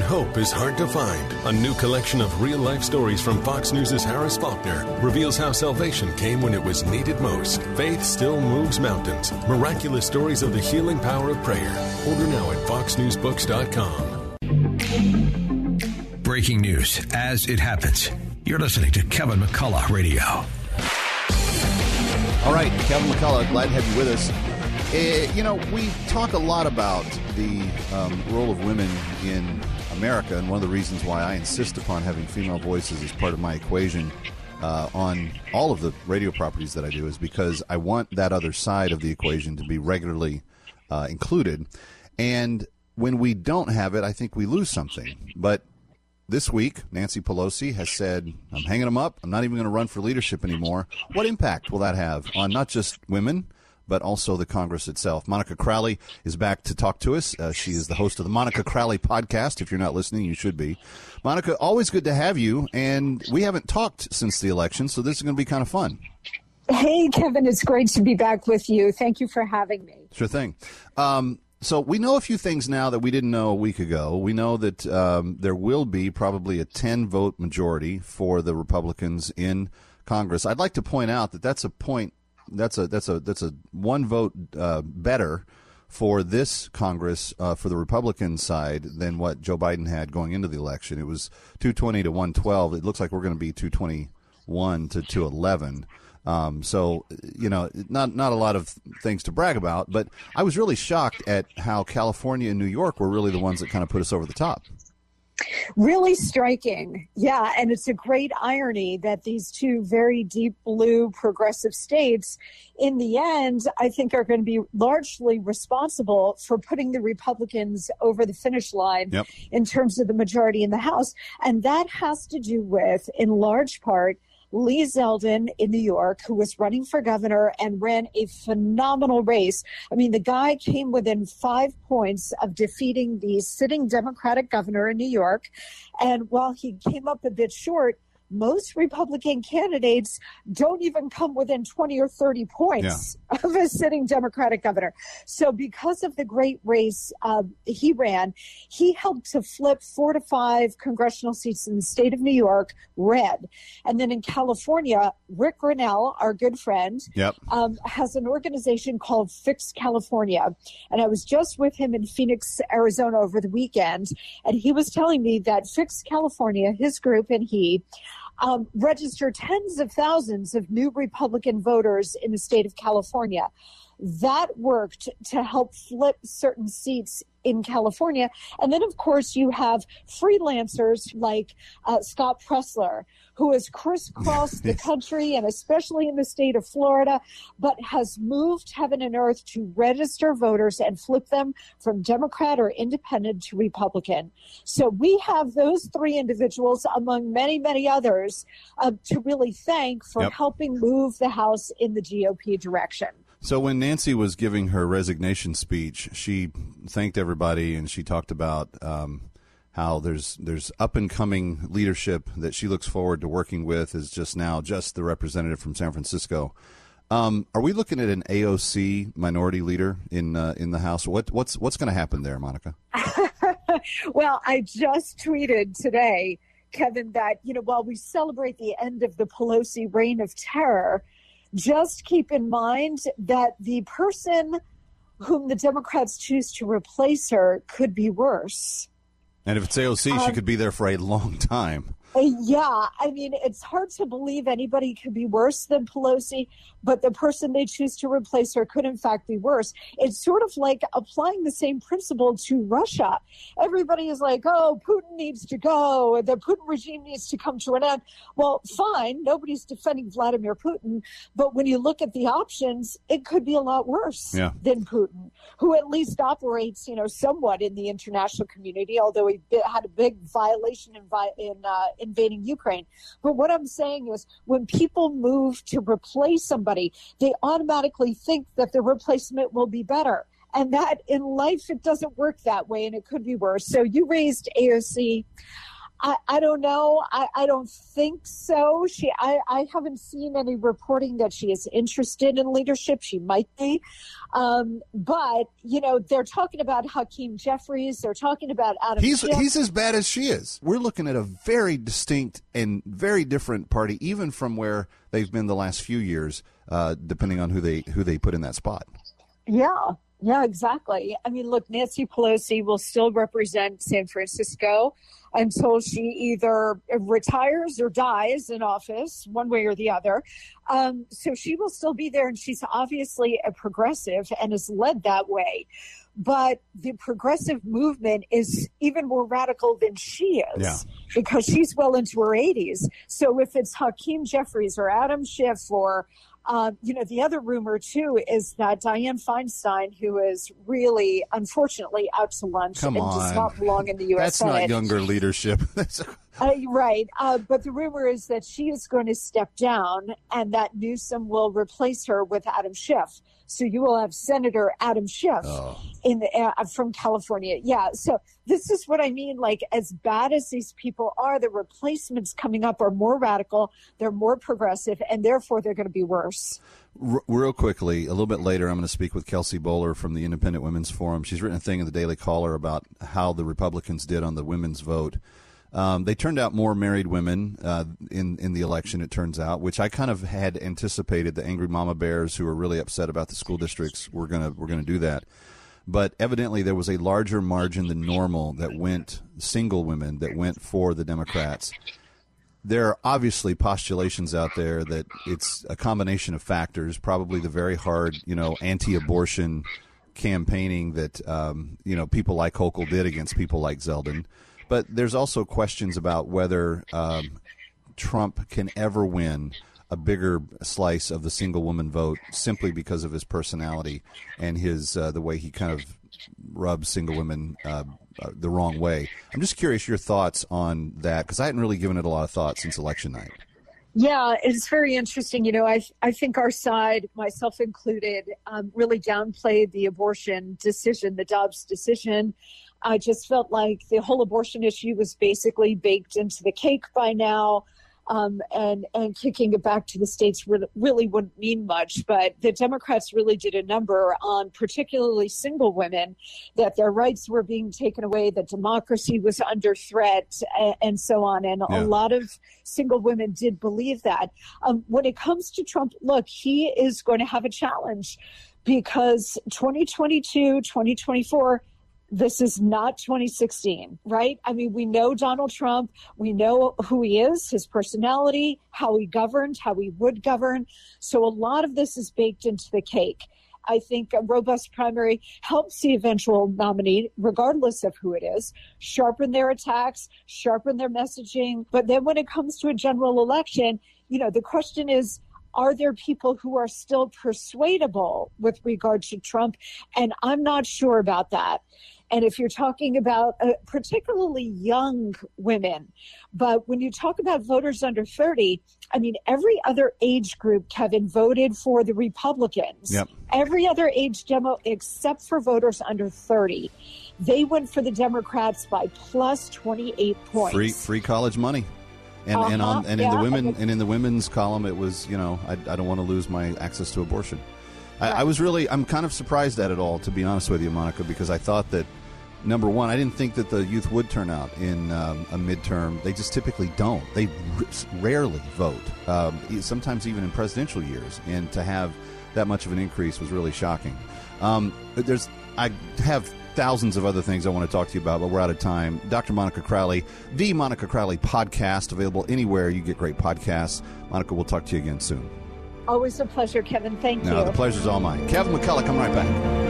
Hope is hard to find. A new collection of real life stories from Fox News' Harris Faulkner reveals how salvation came when it was needed most. Faith still moves mountains. Miraculous stories of the healing power of prayer. Order now at foxnewsbooks.com. Breaking news as it happens. You're listening to Kevin McCullough Radio. All right, Kevin McCullough, glad to have you with us. Uh, you know, we talk a lot about the um, role of women in America, and one of the reasons why I insist upon having female voices as part of my equation uh, on all of the radio properties that I do is because I want that other side of the equation to be regularly uh, included. And when we don't have it, I think we lose something. But this week, Nancy Pelosi has said, I'm hanging them up. I'm not even going to run for leadership anymore. What impact will that have on not just women, but also the Congress itself. Monica Crowley is back to talk to us. Uh, she is the host of the Monica Crowley podcast. If you're not listening, you should be. Monica, always good to have you. And we haven't talked since the election, so this is going to be kind of fun. Hey, Kevin, it's great to be back with you. Thank you for having me. Sure thing. Um, so we know a few things now that we didn't know a week ago. We know that um, there will be probably a 10 vote majority for the Republicans in Congress. I'd like to point out that that's a point that's a that's a that's a one vote uh, better for this Congress uh, for the Republican side than what Joe Biden had going into the election. It was 220 to 112. It looks like we're going to be 221 to 211. Um, so you know, not not a lot of things to brag about, but I was really shocked at how California and New York were really the ones that kind of put us over the top. Really striking. Yeah. And it's a great irony that these two very deep blue progressive states, in the end, I think are going to be largely responsible for putting the Republicans over the finish line yep. in terms of the majority in the House. And that has to do with, in large part, Lee Zeldin in New York, who was running for governor and ran a phenomenal race. I mean, the guy came within five points of defeating the sitting Democratic governor in New York. And while he came up a bit short, most Republican candidates don't even come within 20 or 30 points yeah. of a sitting Democratic governor. So, because of the great race uh, he ran, he helped to flip four to five congressional seats in the state of New York red. And then in California, Rick Grenell, our good friend, yep. um, has an organization called Fix California. And I was just with him in Phoenix, Arizona over the weekend, and he was telling me that Fix California, his group and he, um, register tens of thousands of new Republican voters in the state of California. That worked to help flip certain seats in California. And then, of course, you have freelancers like uh, Scott Presler, who has crisscrossed the country and especially in the state of Florida, but has moved heaven and earth to register voters and flip them from Democrat or independent to Republican. So we have those three individuals, among many, many others, uh, to really thank for yep. helping move the House in the GOP direction. So when Nancy was giving her resignation speech, she thanked everybody and she talked about um, how there's there's up and coming leadership that she looks forward to working with. Is just now just the representative from San Francisco. Um, are we looking at an AOC minority leader in uh, in the House? What what's what's going to happen there, Monica? well, I just tweeted today, Kevin, that you know while we celebrate the end of the Pelosi reign of terror just keep in mind that the person whom the Democrats choose to replace her could be worse. And if it's AOC, um, she could be there for a long time. Uh, yeah, I mean, it's hard to believe anybody could be worse than Pelosi, but the person they choose to replace her could, in fact, be worse. It's sort of like applying the same principle to Russia. Everybody is like, oh, Putin needs to go, the Putin regime needs to come to an end. Well, fine, nobody's defending Vladimir Putin, but when you look at the options, it could be a lot worse yeah. than Putin, who at least operates, you know, somewhat in the international community, although he had a big violation in, in uh, invading Ukraine. But what I'm saying is when people move to replace somebody, they automatically think that the replacement will be better. And that in life, it doesn't work that way and it could be worse. So you raised AOC. I, I don't know. I, I don't think so. She I, I haven't seen any reporting that she is interested in leadership. She might be. Um, but, you know, they're talking about Hakeem Jeffries. They're talking about Adam He's Schiff. he's as bad as she is. We're looking at a very distinct and very different party, even from where they've been the last few years, uh, depending on who they who they put in that spot. Yeah, yeah, exactly. I mean, look, Nancy Pelosi will still represent San Francisco until she either retires or dies in office, one way or the other. Um, so she will still be there, and she's obviously a progressive and is led that way. But the progressive movement is even more radical than she is Yeah. because she's well into her 80s. So if it's Hakeem Jeffries or Adam Schiff or um, you know, the other rumor too is that Dianne Feinstein, who is really, unfortunately, out to lunch Come and on. does not belong in the U.S. That's Senate. not younger leadership. Uh, right. Uh, but the rumor is that she is going to step down and that Newsom will replace her with Adam Schiff. So you will have Senator Adam Schiff Oh. in the, uh, from California. Yeah. So this is what I mean. Like, as bad as these people are, the replacements coming up are more radical, they're more progressive, and therefore they're going to be worse. R- real quickly, a little bit later, I'm going to speak with Kelsey Bolar from the Independent Women's Forum. She's written a thing in the Daily Caller about how the Republicans did on the women's vote. Um, they turned out more married women uh, in in the election. It turns out, which I kind of had anticipated. The angry mama bears who are really upset about the school districts were gonna were gonna do that. But evidently, there was a larger margin than normal that went single women that went for the Democrats there are obviously postulations out there that it's a combination of factors, probably the very hard, you know, anti-abortion campaigning that um, you know people like Hochul did against people like Zeldin. But there's also questions about whether um, Trump can ever win a bigger slice of the single woman vote simply because of his personality and his uh, the way he kind of rubs single women uh, uh, the wrong way. I'm just curious your thoughts on that because I hadn't really given it a lot of thought since election night. Yeah, it's very interesting. You know, I I think our side, myself included, um, really downplayed the abortion decision, the Dobbs decision. I just felt like the whole abortion issue was basically baked into the cake by now. Um, and and kicking it back to the states really, really wouldn't mean much. But the Democrats really did a number on particularly single women, that their rights were being taken away, that democracy was under threat, and, and so on. And Yeah. a lot of single women did believe that. Um, when it comes to Trump, look, he is going to have a challenge because 2022, 2024 this is not 2016, right? I mean, we know Donald Trump. We know who he is, his personality, how he governed, how he would govern. So a lot of this is baked into the cake. I think a robust primary helps the eventual nominee, regardless of who it is, sharpen their attacks, sharpen their messaging. But then when it comes to a general election, you know, the question is, are there people who are still persuadable with regard to Trump? And I'm not sure about that. And if you're talking about uh, particularly young women, but when you talk about voters under 30, I mean, every other age group, Kevin, voted for the Republicans. Yep. Every other age demo except for voters under 30. They went for the Democrats by plus 28 points. Free free college money. And, and on Uh-huh, and in the women and in the women's column it was you know I, I don't want to lose my access to abortion. I, I was really I'm kind of surprised at it all to be honest with you, Monica, because I thought that number one I didn't think that the youth would turn out in um, a midterm. They just typically don't. They r- rarely vote. Um, sometimes even in presidential years, and to have that much of an increase was really shocking. Um, there's I have thousands of other things I want to talk to you about, but we're out of time. Dr. Monica Crowley, the Monica Crowley podcast, available anywhere you get great podcasts. Monica, we'll talk to you again soon. Always a pleasure, Kevin. Thank No, you. No, the pleasure's all mine. Kevin McCullough, come right back.